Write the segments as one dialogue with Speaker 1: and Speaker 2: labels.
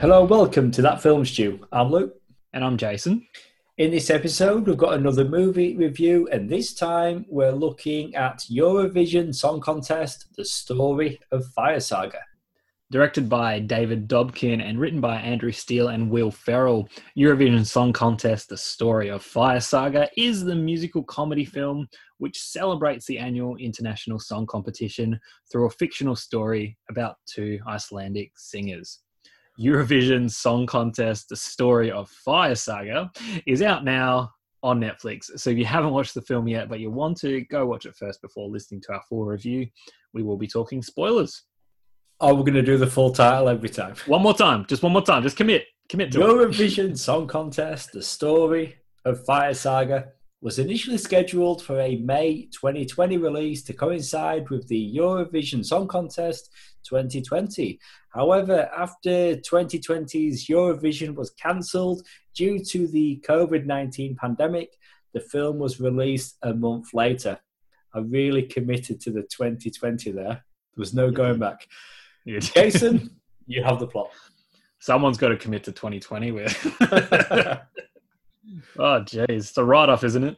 Speaker 1: Hello, welcome to That Film Stew. I'm Luke.
Speaker 2: And I'm Jason.
Speaker 1: In this episode, we've got another movie review, and this time we're looking at Eurovision Song Contest The Story of Fire Saga.
Speaker 2: Directed by David Dobkin and written by Andrew Steele and Will Ferrell, Eurovision Song Contest The Story of Fire Saga is the musical comedy film which celebrates the annual international song competition through a fictional story about two Icelandic singers. Eurovision Song Contest The Story of Fire Saga is out now on Netflix. So if you haven't watched the film yet, but you want to, go watch it first before listening to our full review. We will be talking spoilers.
Speaker 1: Oh, we're going to do the full title every time.
Speaker 2: One more time. Just one more time. Just commit. Commit to
Speaker 1: Eurovision
Speaker 2: it.
Speaker 1: Song Contest, the story of Fire Saga, was initially scheduled for a May 2020 release to coincide with the Eurovision Song Contest 2020. However, after 2020's Eurovision was cancelled due to the COVID 19 pandemic, the film was released a month later. I really committed to the 2020 there. There was no going back. Jason, you have the plot.
Speaker 2: Someone's got to commit to 2020 with. oh, jeez. It's a write off, isn't it?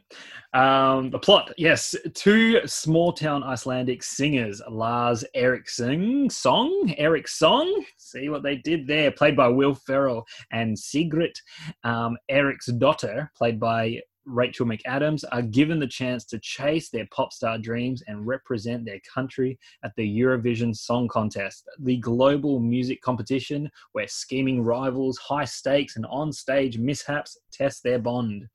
Speaker 2: Um, the plot yes, two small town Icelandic singers, Lars Eriksson Song, Eric Song, see what they did there, played by Will Ferrell, and Sigrid um, Eric's daughter, played by Rachel McAdams are given the chance to chase their pop star dreams and represent their country at the Eurovision Song Contest, the global music competition where scheming rivals, high stakes, and on stage mishaps test their bond.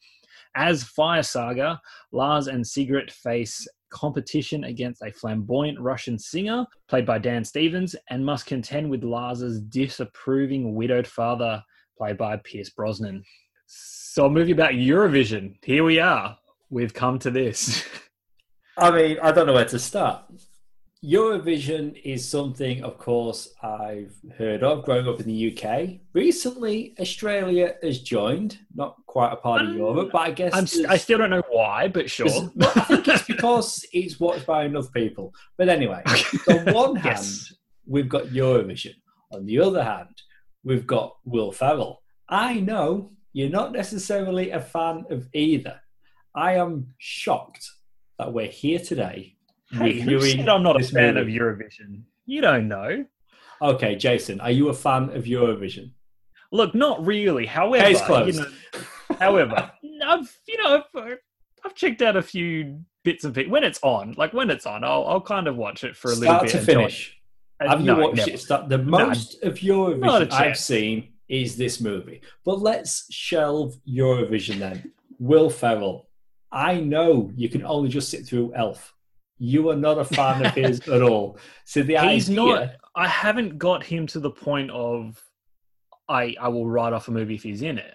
Speaker 2: As Fire Saga, Lars and Sigrid face competition against a flamboyant Russian singer, played by Dan Stevens, and must contend with Lars's disapproving widowed father, played by Pierce Brosnan. So, a movie about Eurovision. Here we are. We've come to this.
Speaker 1: I mean, I don't know where to start. Eurovision is something, of course, I've heard of growing up in the UK. Recently, Australia has joined, not quite a part of um, Europe, but I guess
Speaker 2: i still don't know why, but sure.
Speaker 1: I think it's because it's watched by enough people. But anyway, on one hand, yes. we've got Eurovision. On the other hand, we've got Will Ferrell. I know you're not necessarily a fan of either. I am shocked that we're here today
Speaker 2: Hey, who said I'm not a fan movie? of Eurovision? You don't know.
Speaker 1: Okay, Jason, are you a fan of Eurovision?
Speaker 2: Look, not really. However,
Speaker 1: Case
Speaker 2: you know, however, I've you know I've, I've, checked out a few bits and pieces when it's on. Like when it's on, I'll I'll kind of watch it for a
Speaker 1: Start
Speaker 2: little
Speaker 1: bit. to finish. Have no, you watched never. it? Start, the most no, of Eurovision I've seen is this movie. But let's shelve Eurovision then. Will Ferrell. I know you can only just sit through Elf you are not a fan of his at all. So the he's idea, not.
Speaker 2: I haven't got him to the point of I I will write off a movie if he's in it.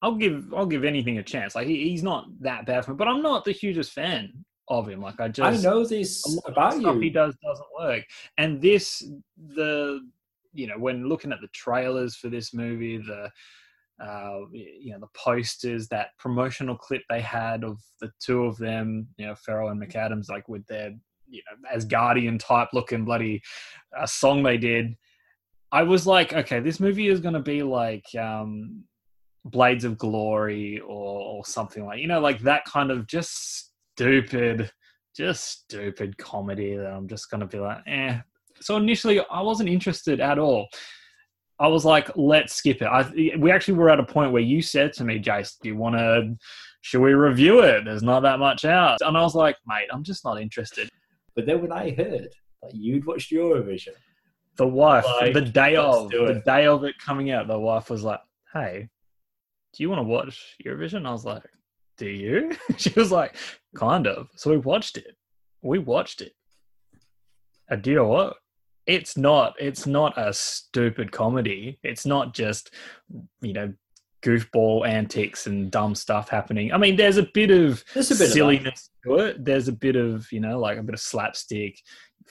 Speaker 2: I'll give I'll give anything a chance. Like he, he's not that bad for me, but I'm not the hugest fan of him. Like I just
Speaker 1: I know this about
Speaker 2: stuff
Speaker 1: you.
Speaker 2: He does doesn't work, and this the you know when looking at the trailers for this movie, the uh, you know the posters, that promotional clip they had of the two of them, you know Ferrell and McAdams, like with their you know as Guardian type looking bloody uh, song they did. I was like, okay, this movie is going to be like um, Blades of Glory or, or something like you know like that kind of just stupid, just stupid comedy that I'm just going to be like, eh. So initially, I wasn't interested at all. I was like, let's skip it. I, we actually were at a point where you said to me, Jace, do you want to, should we review it? There's not that much out. And I was like, mate, I'm just not interested.
Speaker 1: But then when I heard that you'd watched Eurovision,
Speaker 2: the wife, like, the day of, the day of it coming out, the wife was like, hey, do you want to watch Eurovision? I was like, do you? she was like, kind of. So we watched it. We watched it. And do you know what? It's not it's not a stupid comedy. It's not just you know goofball antics and dumb stuff happening. I mean there's a bit of a bit silliness of to it. There's a bit of you know like a bit of slapstick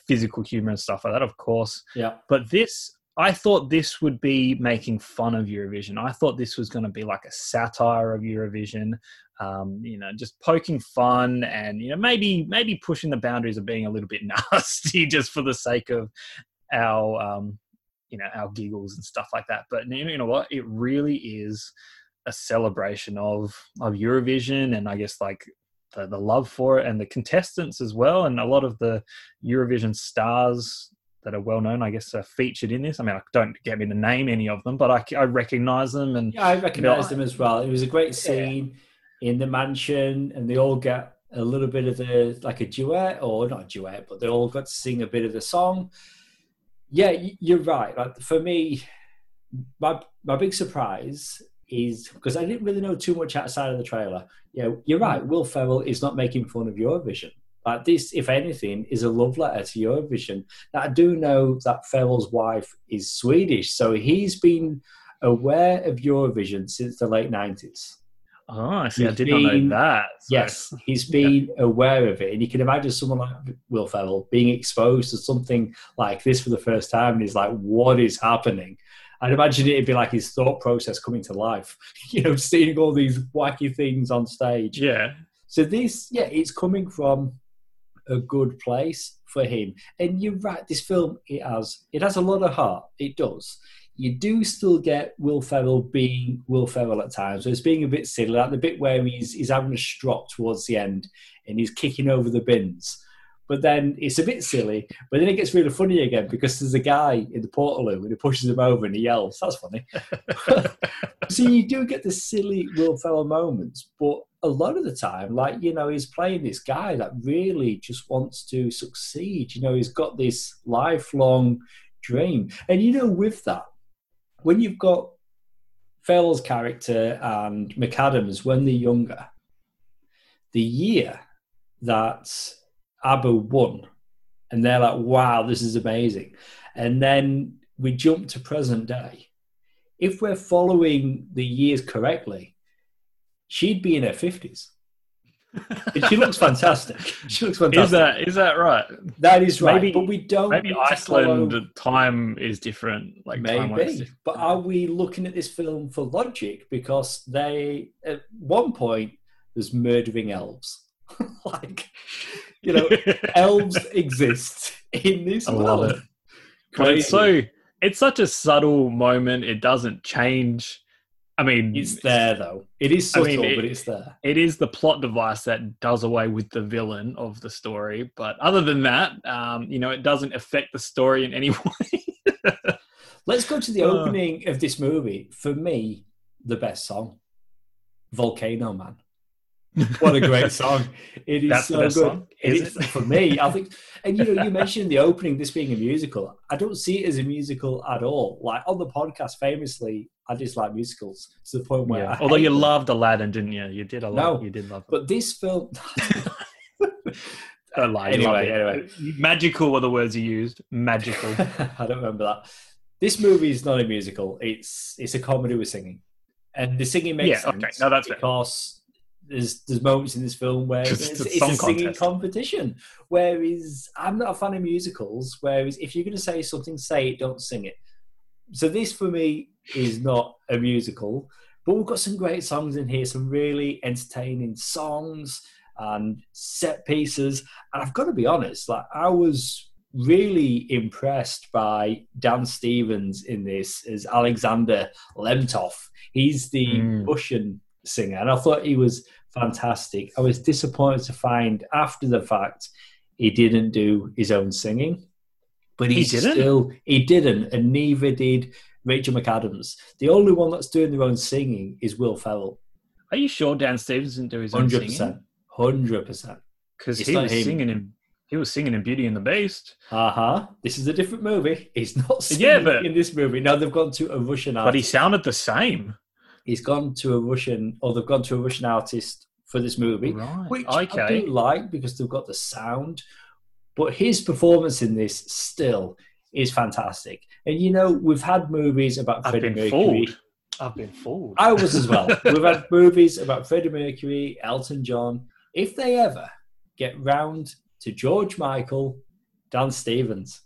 Speaker 2: physical humor and stuff like that of course.
Speaker 1: Yeah.
Speaker 2: But this i thought this would be making fun of eurovision. I thought this was going to be like a satire of eurovision um, you know, just poking fun and you know maybe maybe pushing the boundaries of being a little bit nasty just for the sake of our um, you know our giggles and stuff like that. But you know what? It really is a celebration of of Eurovision and I guess like the, the love for it and the contestants as well and a lot of the Eurovision stars that are well known, I guess, are featured in this. I mean, I don't get me to name any of them, but I, I recognize them. And
Speaker 1: yeah, I recognize them as well. It was a great scene yeah. In the mansion, and they all get a little bit of the like a duet, or not a duet, but they all got to sing a bit of the song. Yeah, you're right. Like for me, my my big surprise is because I didn't really know too much outside of the trailer. Yeah, you're right. Mm. Will Ferrell is not making fun of Eurovision. Like this, if anything, is a love letter to Eurovision. Now I do know that Ferrell's wife is Swedish, so he's been aware of Eurovision since the late nineties.
Speaker 2: Oh, I see. He's I did been, not know that.
Speaker 1: So. Yes, he's been yeah. aware of it, and you can imagine someone like Will Ferrell being exposed to something like this for the first time, and he's like, "What is happening?" I'd imagine it'd be like his thought process coming to life. You know, seeing all these wacky things on stage.
Speaker 2: Yeah.
Speaker 1: So this, yeah, it's coming from a good place for him. And you're right, this film it has it has a lot of heart. It does. You do still get Will Ferrell being Will Ferrell at times. So it's being a bit silly, like the bit where he's he's having a strop towards the end and he's kicking over the bins but then it's a bit silly. But then it gets really funny again because there's a guy in the portaloo and he pushes him over and he yells. That's funny. so you do get the silly Will Ferrell moments, but a lot of the time, like you know, he's playing this guy that really just wants to succeed. You know, he's got this lifelong dream, and you know, with that, when you've got Ferrell's character and McAdams when they're younger, the year that ABBA won, and they're like, "Wow, this is amazing," and then we jump to present day. If we're following the years correctly, she'd be in her fifties. She looks fantastic. She looks fantastic.
Speaker 2: Is that is that right?
Speaker 1: That is right. Maybe, but we don't.
Speaker 2: Maybe Iceland follow... time is different. Like
Speaker 1: maybe. But are we looking at this film for logic? Because they at one point there's murdering elves. like you know, elves exist in this I world. Love it.
Speaker 2: It's so it's such a subtle moment. It doesn't change. I mean,
Speaker 1: it's there though. It is subtle, I mean, it, but it's there.
Speaker 2: It is the plot device that does away with the villain of the story. But other than that, um, you know, it doesn't affect the story in any way.
Speaker 1: Let's go to the uh. opening uh, of this movie. For me, the best song, "Volcano Man." What a great song! It is That's so good. Song, is it is for me. I think, and you know, you mentioned in the opening, this being a musical. I don't see it as a musical at all. Like on the podcast, famously, I dislike musicals to the point where. Yeah.
Speaker 2: Although you them. loved Aladdin, didn't you? You did a lot. No, you did love. It.
Speaker 1: But this film.
Speaker 2: don't lie. Anyway, anyway, magical were the words you used. Magical.
Speaker 1: I don't remember that. This movie is not a musical. It's it's a comedy with singing, and the singing makes yeah, sense. Okay. No, that's because. There's there's moments in this film where it's, it's, it's a singing contest. competition. Whereas I'm not a fan of musicals. Whereas if you're going to say something, say it, don't sing it. So this for me is not a musical, but we've got some great songs in here, some really entertaining songs and set pieces. And I've got to be honest, like I was really impressed by Dan Stevens in this as Alexander Lemtov. He's the mm. Russian singer, and I thought he was fantastic. I was disappointed to find after the fact he didn't do his own singing, but he didn't. Still, he didn't, and neither did Rachel McAdams. The only one that's doing their own singing is Will Ferrell.
Speaker 2: Are you sure Dan Stevens didn't do his own 100%,
Speaker 1: singing? Hundred percent.
Speaker 2: Because he was him. singing in he was singing in Beauty and the Beast.
Speaker 1: Uh huh. This is a different movie. He's not singing yeah, but, in this movie. Now they've gone to a Russian artist.
Speaker 2: But he sounded the same
Speaker 1: he's gone to a Russian, or they've gone to a Russian artist for this movie, right. which okay. I do like because they've got the sound. But his performance in this still is fantastic. And you know, we've had movies about I've Freddie Mercury.
Speaker 2: Fooled. I've been fooled.
Speaker 1: I was as well. we've had movies about Freddie Mercury, Elton John. If they ever get round to George Michael, Dan Stevens,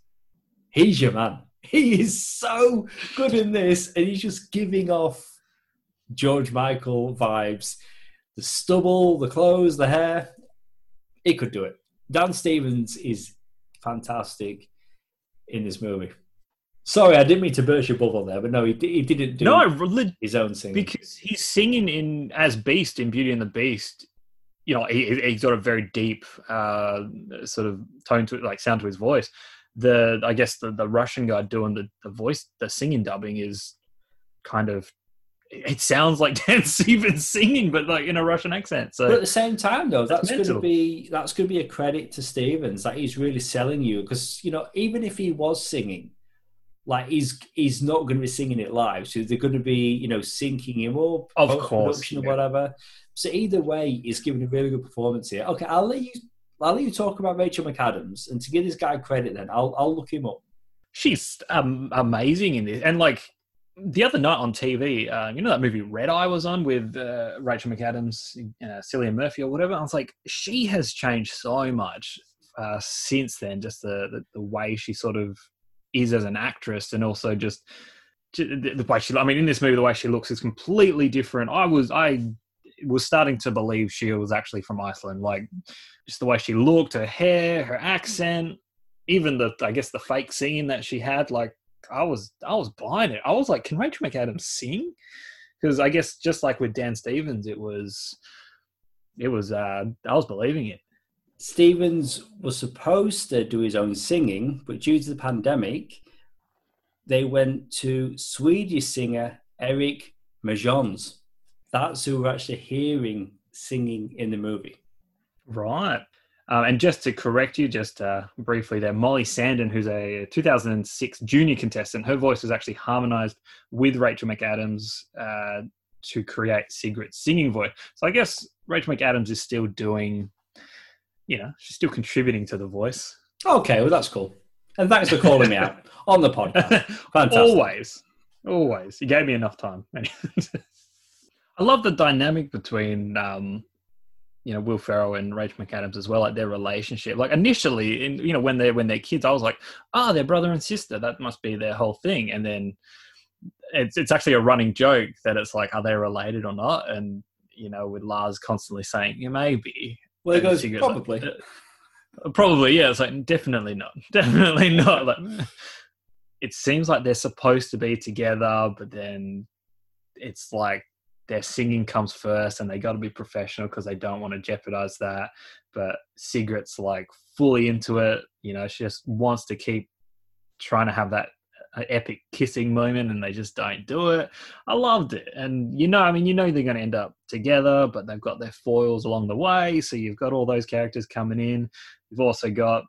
Speaker 1: he's your man. He is so good in this, and he's just giving off George Michael vibes. The stubble, the clothes, the hair, it could do it. Dan Stevens is fantastic in this movie. Sorry, I didn't mean to burst your bubble there, but no, he, he didn't do
Speaker 2: No, I really,
Speaker 1: his own singing.
Speaker 2: because he's singing in as Beast in Beauty and the Beast. You know, he, he's got a very deep uh, sort of tone to it, like sound to his voice. The I guess the, the Russian guy doing the, the voice, the singing dubbing is kind of. It sounds like Dan Stevens singing, but like in a Russian accent. So
Speaker 1: But at the same time, though,
Speaker 2: That's
Speaker 1: that's, going to be that's going to be a credit to Stevens that he's really selling you because you know even if he was singing, like he's he's not going to be singing it live, so they're going to be you know syncing him up,
Speaker 2: Of course,
Speaker 1: or whatever. So either way, he's giving a really good performance here. Okay, I'll let you I'll let you talk about Rachel McAdams, and to give this guy credit, then I'll I'll look him up.
Speaker 2: she's um, amazing in this. And like the other night on TV, uh, you know that movie Red Eye was on with uh, Rachel McAdams, uh, Cillian Murphy, or whatever. I was like, she has changed so much uh, since then. Just the, the the way she sort of is as an actress, and also just the, the way she. I mean, in this movie, the way she looks is completely different. I was I was starting to believe she was actually from Iceland. Like just the way she looked, her hair, her accent, even the I guess the fake singing that she had, like I was I was buying it. I was like, can Rachel McAdams sing? Because I guess just like with Dan Stevens, it was it was uh I was believing it.
Speaker 1: Stevens was supposed to do his own singing, but due to the pandemic, they went to Swedish singer Eric Mjönes. That's who we're actually hearing singing in the movie.
Speaker 2: Right. Um, and just to correct you, just uh, briefly there, Molly Sandén, who's a 2006 junior contestant, her voice was actually harmonized with Rachel McAdams uh, to create Sigrid's singing voice. So I guess Rachel McAdams is still doing, you know, she's still contributing to the voice.
Speaker 1: Okay, well, that's cool. And thanks for calling me out on the podcast. Fantastic.
Speaker 2: always, always. You gave me enough time. I love the dynamic between, um, you know, Will Ferrell and Rachel McAdams as well, like their relationship. Like initially, in you know, when they're when they're kids, I was like, oh, they're brother and sister. That must be their whole thing. And then it's it's actually a running joke that it's like, are they related or not? And you know, with Lars constantly saying, yeah, maybe.
Speaker 1: Well, it goes
Speaker 2: goes
Speaker 1: probably.
Speaker 2: "Uh, probably, yeah. It's like definitely not, definitely not. Like, it seems like they're supposed to be together, but then it's like their singing comes first, and they got to be professional because they don't want to jeopardize that. But Sigrid's like fully into it. You know, she just wants to keep trying to have that uh, epic kissing moment, and they just don't do it. I loved it, and you know, I mean, you know, they're going to end up together, but they've got their foils along the way. So you've got all those characters coming in. You've also got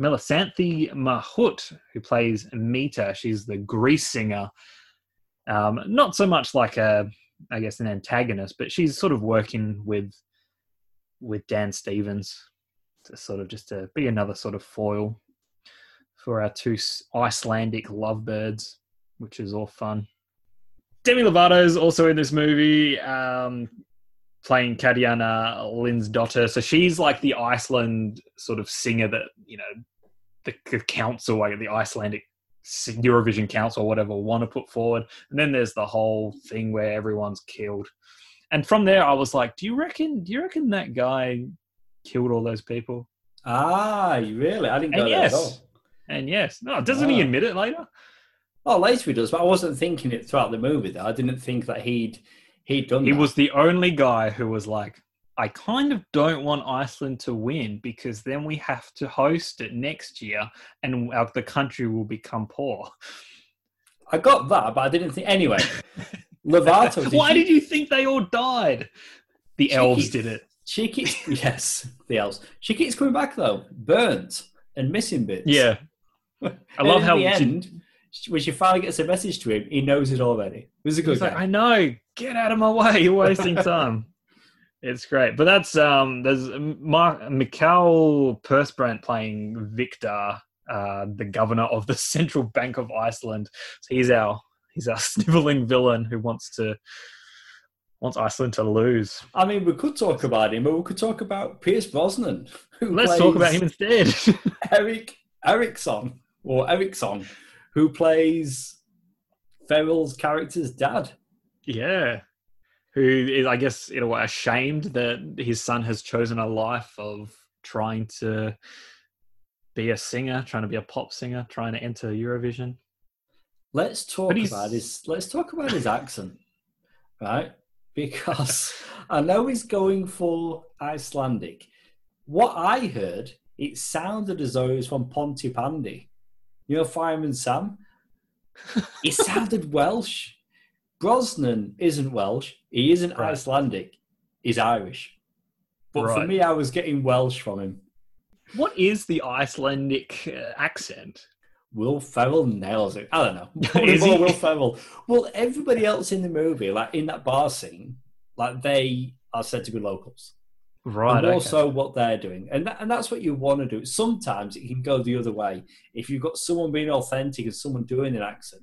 Speaker 2: Melissanthi Mahut, who plays Mita. She's the Grease singer. Um, not so much like a, I guess, an antagonist, but she's sort of working with with Dan Stevens to sort of just to be another sort of foil for our two Icelandic lovebirds, which is all fun. Demi Lovato is also in this movie, um, playing Katiana Lynn's daughter. So she's like the Iceland sort of singer that you know the, the council, like the Icelandic Eurovision Council, or whatever, want to put forward. And then there's the whole thing where everyone's killed. And from there, I was like, "Do you reckon? Do you reckon that guy killed all those people?"
Speaker 1: Ah, really? I didn't go
Speaker 2: And
Speaker 1: there at
Speaker 2: yes.
Speaker 1: all.
Speaker 2: And yes, no, doesn't he
Speaker 1: Ah.
Speaker 2: admit it later?
Speaker 1: Oh, later he does, but I wasn't thinking it throughout the movie. Though I didn't think that he'd he'd done.
Speaker 2: He
Speaker 1: that.
Speaker 2: was the only guy who was like, I kind of don't want Iceland to win because then we have to host it next year and our, the country will become poor.
Speaker 1: I got that, but I didn't think. Anyway, Lovato. Did
Speaker 2: Why
Speaker 1: you,
Speaker 2: did you think they all died? The elves did it.
Speaker 1: She keeps yes, the elves. She keeps coming back though, burnt and missing bits.
Speaker 2: Yeah. I love how
Speaker 1: the
Speaker 2: she-
Speaker 1: end, when she finally gets a message to him, he knows it already. It was a good
Speaker 2: He's like. I know, get out of my way, you're wasting time. It's great. But that's um there's Mark Mikael Persbrandt playing Victor, uh, the governor of the Central Bank of Iceland. So he's our he's our sniveling villain who wants to wants Iceland to lose.
Speaker 1: I mean, we could talk about him, but we could talk about Pierce Brosnan. Who
Speaker 2: Let's talk about him instead.
Speaker 1: Eric Erickson or Erickson, who plays Ferrell's character's dad.
Speaker 2: yeah. Who is I guess in a way ashamed that his son has chosen a life of trying to be a singer, trying to be a pop singer, trying to enter Eurovision.
Speaker 1: Let's talk about his. Let's talk about his accent, right? Because I know he's going for Icelandic. What I heard, it sounded as though it was from Pontypandy. You know, Fireman Sam. It sounded Welsh. Brosnan isn't Welsh. He isn't
Speaker 2: Right.
Speaker 1: Icelandic. He's Irish. But for me, I was getting Welsh from him.
Speaker 2: What is the Icelandic uh, accent?
Speaker 1: Will Ferrell nails it. I don't know.
Speaker 2: Is he?
Speaker 1: Will Ferrell. Well, everybody else in the movie, like in that bar scene, like they are said to be locals.
Speaker 2: Right.
Speaker 1: and
Speaker 2: okay.
Speaker 1: also what they're doing, and that, and that's what you want to do. Sometimes it can go the other way if you've got someone being authentic and someone doing an accent.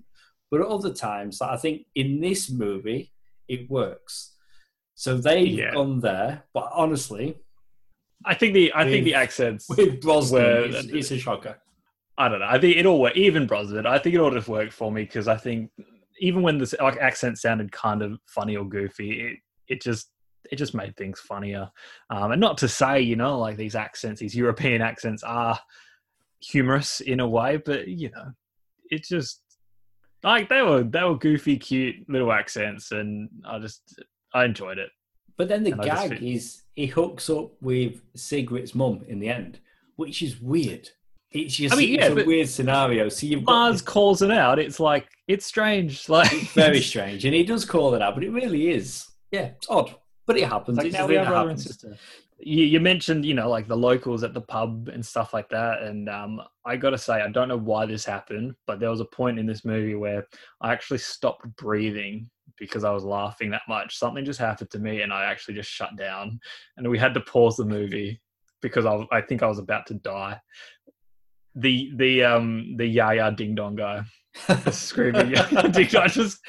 Speaker 1: But at other times, like I think in this movie, it works. So they've
Speaker 2: Yeah.
Speaker 1: gone there, but honestly,
Speaker 2: I think the I think the accents.
Speaker 1: with Brosnan, it's, it's a shocker.
Speaker 2: I don't know. I think it all worked. Even Brosnan, I think it all just worked for me because I think even when the like, accent sounded kind of funny or goofy, it it just it just made things funnier. Um, and not to say, you know, like these accents, these European accents are humorous in a way, but you know, it just like they were they were goofy, cute little accents, and I just I enjoyed it.
Speaker 1: But then the
Speaker 2: And just
Speaker 1: gag
Speaker 2: feel-
Speaker 1: is he hooks up with Sigrid's mum in the end, which is weird. It's just
Speaker 2: I mean,
Speaker 1: it's a weird scenario. So you've got
Speaker 2: Mars calls it out. It's like it's strange. Like
Speaker 1: it's very strange, and he does call it out, but it really is. Yeah, it's odd, but it happens.
Speaker 2: It's like
Speaker 1: it's
Speaker 2: now we are
Speaker 1: that
Speaker 2: brother and
Speaker 1: happens.
Speaker 2: sister. You, you mentioned, you know, like the locals at the pub and stuff like that. And um, I got to say, I don't know why this happened, but there was a point in this movie where I actually stopped breathing because I was laughing that much. Something just happened to me, and I actually just shut down. And we had to pause the movie because I, was- I think I was about to die. The the um the Jaja Ding Dong guy, screaming Ding Dong, just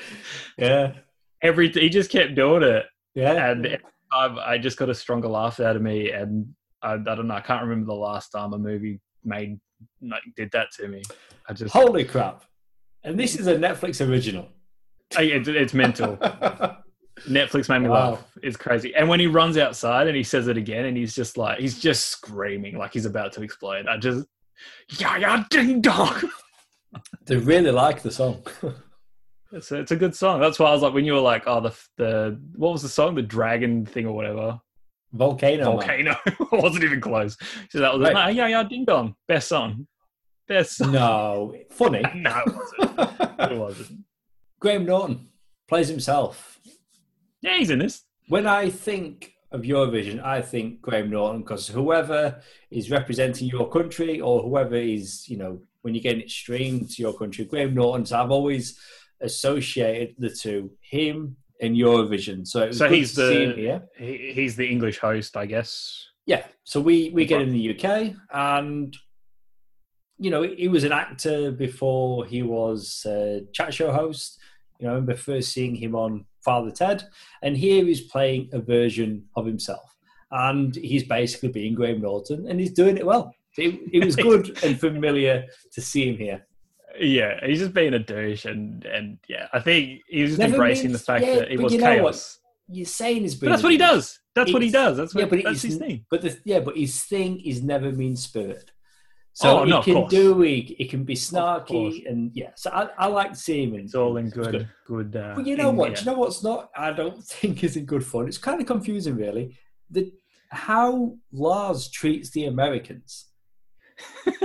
Speaker 1: Yeah,
Speaker 2: every he just kept doing it
Speaker 1: yeah.
Speaker 2: and time I just got a stronger laugh out of me. And I, I don't know, I can't remember the last time a movie made like did that to me. I just,
Speaker 1: Holy crap! And this is a Netflix original.
Speaker 2: Uh, I, it, it's mental. Netflix made me
Speaker 1: Wow.
Speaker 2: laugh. It's crazy. And when he runs outside and he says it again, and he's just like, he's just screaming like he's about to explode. I just, yeah, yeah, ding dong.
Speaker 1: they really like the song.
Speaker 2: It's a, it's a good song. That's why I was like, when you were like, oh, the the what was the song, the dragon thing or whatever,
Speaker 1: Volcano.
Speaker 2: Volcano. Wasn't even close. So that was
Speaker 1: Right.
Speaker 2: it. No, yeah, yeah, ding dong. Best song. Best song.
Speaker 1: No, funny.
Speaker 2: no, it wasn't. It wasn't.
Speaker 1: Graham Norton plays himself.
Speaker 2: Yeah, he's in this.
Speaker 1: When I think of Eurovision, I think Graham Norton because whoever is representing your country or whoever is, you know, when you're getting it streamed to your country, Graham Norton. So I've always associated the two, him and Eurovision. So,
Speaker 2: So he's
Speaker 1: to see him
Speaker 2: the he, he's the English host, I guess.
Speaker 1: Yeah. So we we get in the UK, and you know he was an actor before he was a chat show host. You know, I remember first seeing him on Father Ted, and here he's playing a version of himself, and he's basically being Graham Norton, and he's doing it well. It, it was good and familiar to see him here.
Speaker 2: Yeah, he's just being a douche, and and yeah, I think he's just
Speaker 1: Never
Speaker 2: embracing
Speaker 1: means-
Speaker 2: the fact
Speaker 1: yeah,
Speaker 2: that he
Speaker 1: but
Speaker 2: was
Speaker 1: you know what?
Speaker 2: chaos.
Speaker 1: You're saying he's
Speaker 2: But that's what he does. That's what he does. That's what
Speaker 1: yeah, but
Speaker 2: that's
Speaker 1: it's-
Speaker 2: his thing.
Speaker 1: But the, yeah, but his thing is never mean spirit. So
Speaker 2: Oh,
Speaker 1: he
Speaker 2: no,
Speaker 1: can do it. he can be snarky and yeah. So I, I like seeing him.
Speaker 2: It's all in
Speaker 1: It's
Speaker 2: good, good. Uh,
Speaker 1: But you know what? Do you know what's not? I don't think is in good fun. It's kind of confusing, really. The how Lars treats the Americans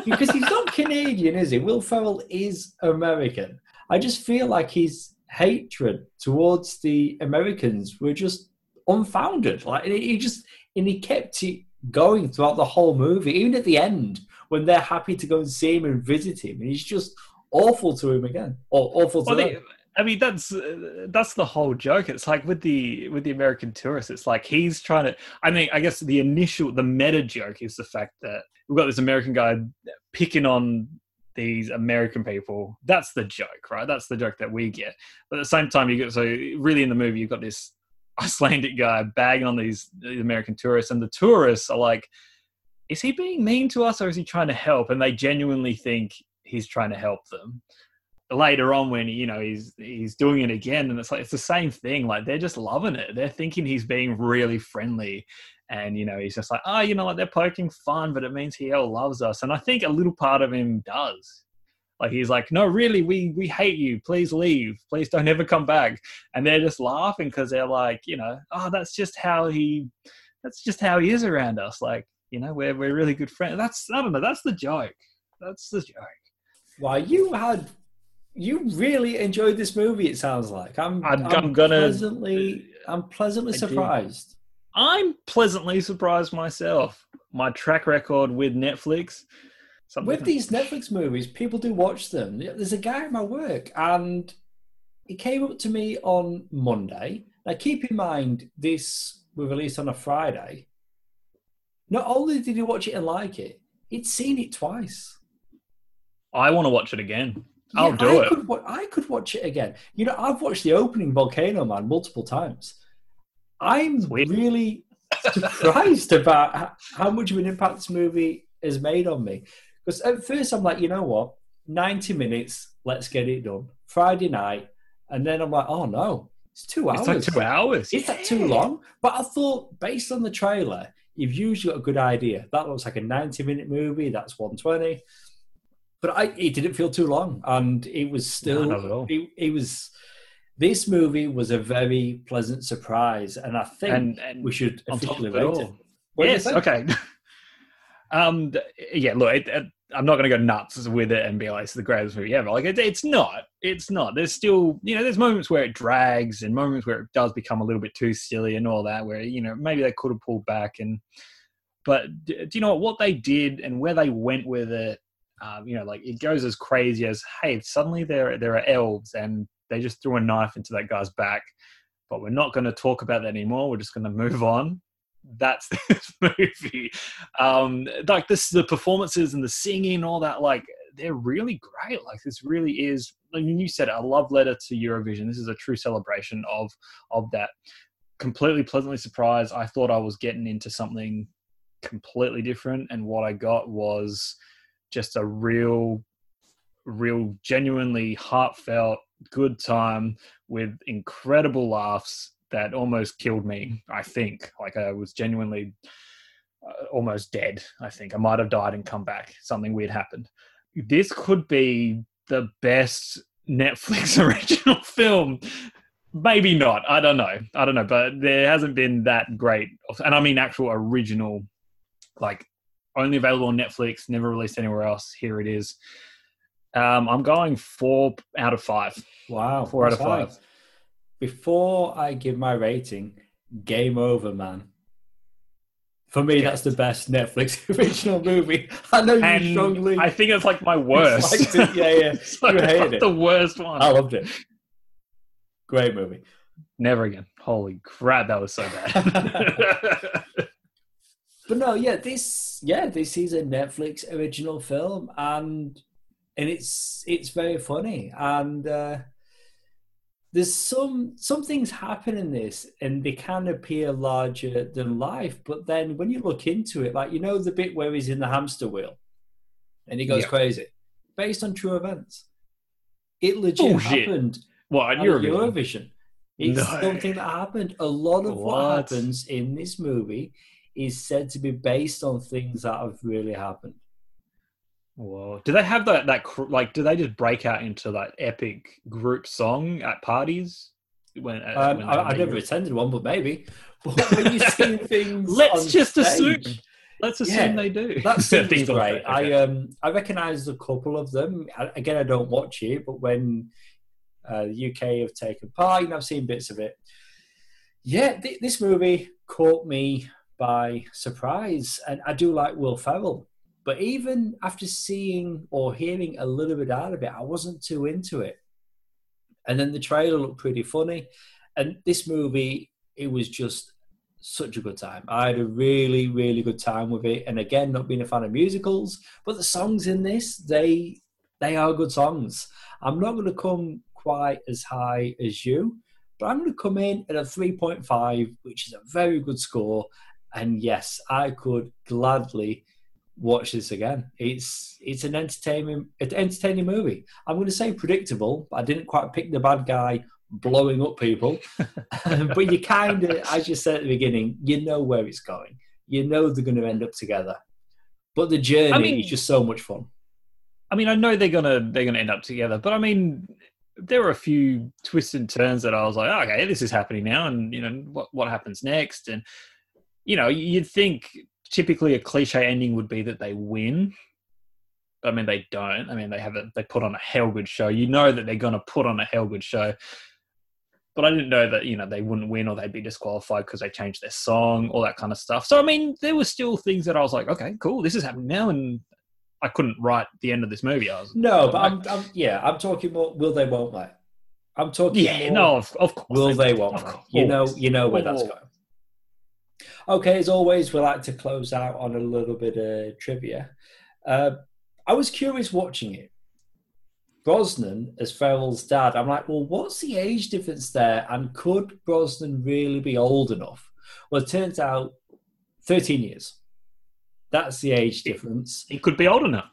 Speaker 1: because he's not Canadian, is he? Will Ferrell is American. I just feel like his hatred towards the Americans were just unfounded. Like he just and he kept it going throughout the whole movie, even at the end when they're happy to go and see him and visit him, and he's just awful to him again, or awful to
Speaker 2: Well,
Speaker 1: them.
Speaker 2: the, I mean, that's uh, that's the whole joke. It's like with the with the American tourist. It's like he's trying to. I mean, I guess the initial the meta joke is the fact that we've got this American guy picking on these American people. That's the joke, right? That's the joke that we get. But at the same time, you get so really in the movie you've got this Icelandic guy bagging on these, these American tourists, and the tourists are like, "Is he being mean to us, or is he trying to help?" And they genuinely think he's trying to help them later on when you know he's he's doing it again and it's like it's the same thing like they're just loving it they're thinking he's being really friendly and you know he's just like oh you know like they're poking fun but it means he all loves us and i think a little part of him does Like he's like, no, really, we we hate you. Please leave. Please don't ever come back. And they're just laughing because they're like, you know, oh, that's just how he, that's just how he is around us. Like, you know, we're we're really good friends. That's I don't know. That's the joke. That's the joke.
Speaker 1: Why you had you really enjoyed this movie? It sounds like I'm.
Speaker 2: I'm,
Speaker 1: I'm,
Speaker 2: I'm gonna
Speaker 1: pleasantly. I'm pleasantly
Speaker 2: I did.
Speaker 1: surprised.
Speaker 2: I'm pleasantly surprised myself. My track record with Netflix. Something
Speaker 1: With these Netflix movies, people do watch them. There's a guy at my work, and he came up to me on Monday. Now, keep in mind, this was released on a Friday. Not only did he watch it and like it, he'd seen it twice.
Speaker 2: I want to watch it again. I'll
Speaker 1: Yeah,
Speaker 2: do
Speaker 1: I
Speaker 2: it.
Speaker 1: Could, I could watch it again. You know, I've watched the opening Volcano Man multiple times. I'm
Speaker 2: Sweet.
Speaker 1: really surprised about how much of an impact this movie has made on me. Because at first I'm like, you know what, 90 minutes, let's get it done. Friday night, and then I'm like, oh no, it's two hours.
Speaker 2: It's like two hours.
Speaker 1: Is that too long? But I thought, based on the trailer, you've usually got a good idea. That looks like a 90 minute movie. That's 120. But I, it didn't feel too long, and it was still.
Speaker 2: not at all.
Speaker 1: It, it was. This movie was a very pleasant surprise, and I think
Speaker 2: And, and
Speaker 1: we should officially rate
Speaker 2: all.
Speaker 1: it. What
Speaker 2: yes. Okay. um. Yeah. Look, it, it, I'm not going to go nuts with it and be like it's the greatest movie ever. Like it, it's not. It's not. There's still you know there's moments where it drags and moments where it does become a little bit too silly and all that. Where you know maybe they could have pulled back and. But do you know what, what they did and where they went with it? Um, you know, like it goes as crazy as, hey, suddenly there there are elves and they just threw a knife into that guy's back. But we're not going to talk about that anymore. We're just going to move on. That's this movie. Um, like this, the performances and the singing, all that, like they're really great. Like this really is. I mean, you said a love letter to Eurovision. This is a true celebration of of that. Completely pleasantly surprised. I thought I was getting into something completely different, and what I got was just a real, real, genuinely heartfelt, good time with incredible laughs that almost killed me. I think, like I was genuinely uh, almost dead. I think I might have died and come back. Something weird happened. This could be the best Netflix original film. Maybe not. I don't know. I don't know. But there hasn't been that great, and I mean actual original, like only available on Netflix, never released anywhere else. Here it is. Um, I'm going four out of five.
Speaker 1: Wow,
Speaker 2: Four out of
Speaker 1: that's high.
Speaker 2: five.
Speaker 1: Before I give my rating, Game Over, man. For me, that's the best Netflix original movie. I know you
Speaker 2: And
Speaker 1: strongly.
Speaker 2: I think it's like my worst.
Speaker 1: it. Yeah, yeah.
Speaker 2: It's
Speaker 1: You hated
Speaker 2: the
Speaker 1: it. Oh.
Speaker 2: worst one.
Speaker 1: I loved it. Great movie.
Speaker 2: Never again. Holy crap, that was so bad.
Speaker 1: But no, yeah, this yeah, this is a Netflix original film, and and it's it's very funny, and uh, there's some some things happen in this, and they can appear larger than life, but then when you look into it, like you know the bit where he's in the hamster wheel, and he goes
Speaker 2: Yeah.
Speaker 1: crazy, based on true events. It legit
Speaker 2: Bullshit.
Speaker 1: happened
Speaker 2: well,
Speaker 1: at
Speaker 2: Eurovision.
Speaker 1: Eurovision. It's
Speaker 2: No.
Speaker 1: something that happened. A lot of what?
Speaker 2: What?
Speaker 1: happens in this movie is said to be based on things that have really happened.
Speaker 2: Whoa. Do they have that that like? Do they just break out into that epic group song at parties? When, uh,
Speaker 1: Um,
Speaker 2: when
Speaker 1: I, I've never attended one, but maybe. But when you see things,
Speaker 2: Let's just assume. Let's assume
Speaker 1: Yeah,
Speaker 2: they do.
Speaker 1: that seems
Speaker 2: Things
Speaker 1: great.
Speaker 2: stage,
Speaker 1: I um I recognise a couple of them. I, again, I don't watch it, but when uh, the UK have taken part, you know, I've seen bits of it. Yeah, th- this movie caught me by surprise, and I do like Will Ferrell. But even after seeing or hearing a little bit out of it, I wasn't too into it. And then the trailer looked pretty funny, and this movie, it was just such a good time. I had a really, really good time with it. And again, not being a fan of musicals, but the songs in this, they they are good songs. I'm not going to come quite as high as you, but I'm going to come in at a 3.5, which is a very good score. And yes, I could gladly watch this again. It's it's an entertaining an entertaining movie. I'm going to say predictable, but I didn't quite pick the bad guy blowing up people. but you kind of, as you said at the beginning, you know where it's going. You know they're going to end up together. But the journey
Speaker 2: I mean-
Speaker 1: is just so much fun.
Speaker 2: I mean, I know they're gonna they're gonna end up together, but I mean, there were a few twists and turns that I was like, oh, okay, this is happening now, and you know what what happens next, and you know, you'd think typically a cliche ending would be that they win. I mean, they don't. I mean, they have a, they put on a hell good show. You know that they're going to put on a hell good show. But I didn't know that you know they wouldn't win or they'd be disqualified because they changed their song, all that kind of stuff. So I mean, there were still things that I was like, okay, cool, this is happening now, and I couldn't write the end of this movie. I was
Speaker 1: no, but I'm, I'm yeah, I'm talking more. Will they? Won't they? I'm talking.
Speaker 2: Yeah,
Speaker 1: more,
Speaker 2: no, of, of course.
Speaker 1: Will they? Won't they? You know, you know where that's going. Okay, as always, we like to close out on a little bit of trivia. Uh, I was curious watching it. Brosnan as Ferrell's dad, I'm like, well, what's the age difference there? And could Brosnan really be old enough? Well, it turns out 13 years. That's the age difference.
Speaker 2: He could be old enough.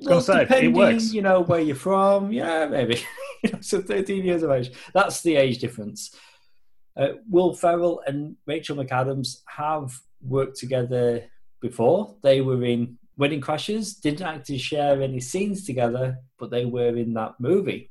Speaker 1: Well, say, depending, you know, where you're from, yeah, maybe. so 13 years of age. That's the age difference. Uh, Will Ferrell and Rachel McAdams have worked together before. They were in Wedding Crashers, didn't actually share any scenes together, but they were in that movie.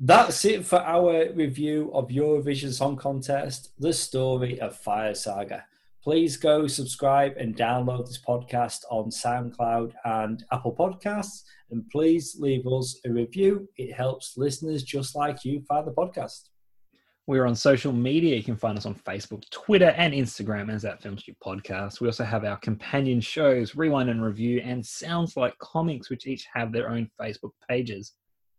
Speaker 1: That's it for our review of Eurovision Song Contest, the story of Fire Saga. Please go subscribe and download this podcast on SoundCloud and Apple Podcasts. And please leave us a review. It helps listeners just like you find the podcast.
Speaker 2: We're on social media. You can find us on Facebook, Twitter, and Instagram as that Film Podcast. We also have our companion shows, Rewind and Review, and Sounds Like Comics, which each have their own Facebook pages.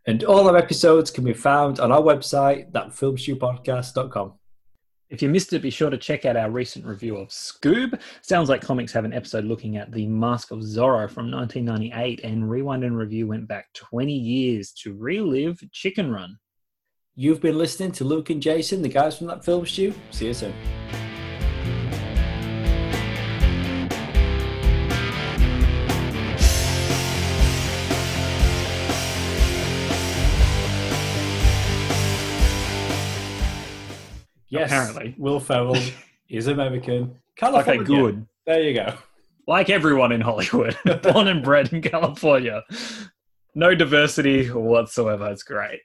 Speaker 1: And all our episodes can be found on our website, thatfilmstewpodcast.com.
Speaker 2: If you missed it, be sure to check out our recent review of Scoob. Sounds like comics have an episode looking at the Mask of Zorro from 1998, and Rewind and Review went back 20 years to relive Chicken Run.
Speaker 1: You've been listening to Luke and Jason, the guys from that film stew. See you soon. Yes,
Speaker 2: apparently.
Speaker 1: Will Ferrell is American. California.
Speaker 2: Okay, good.
Speaker 1: There you go.
Speaker 2: Like everyone in Hollywood, born and bred in California. No diversity whatsoever. It's great.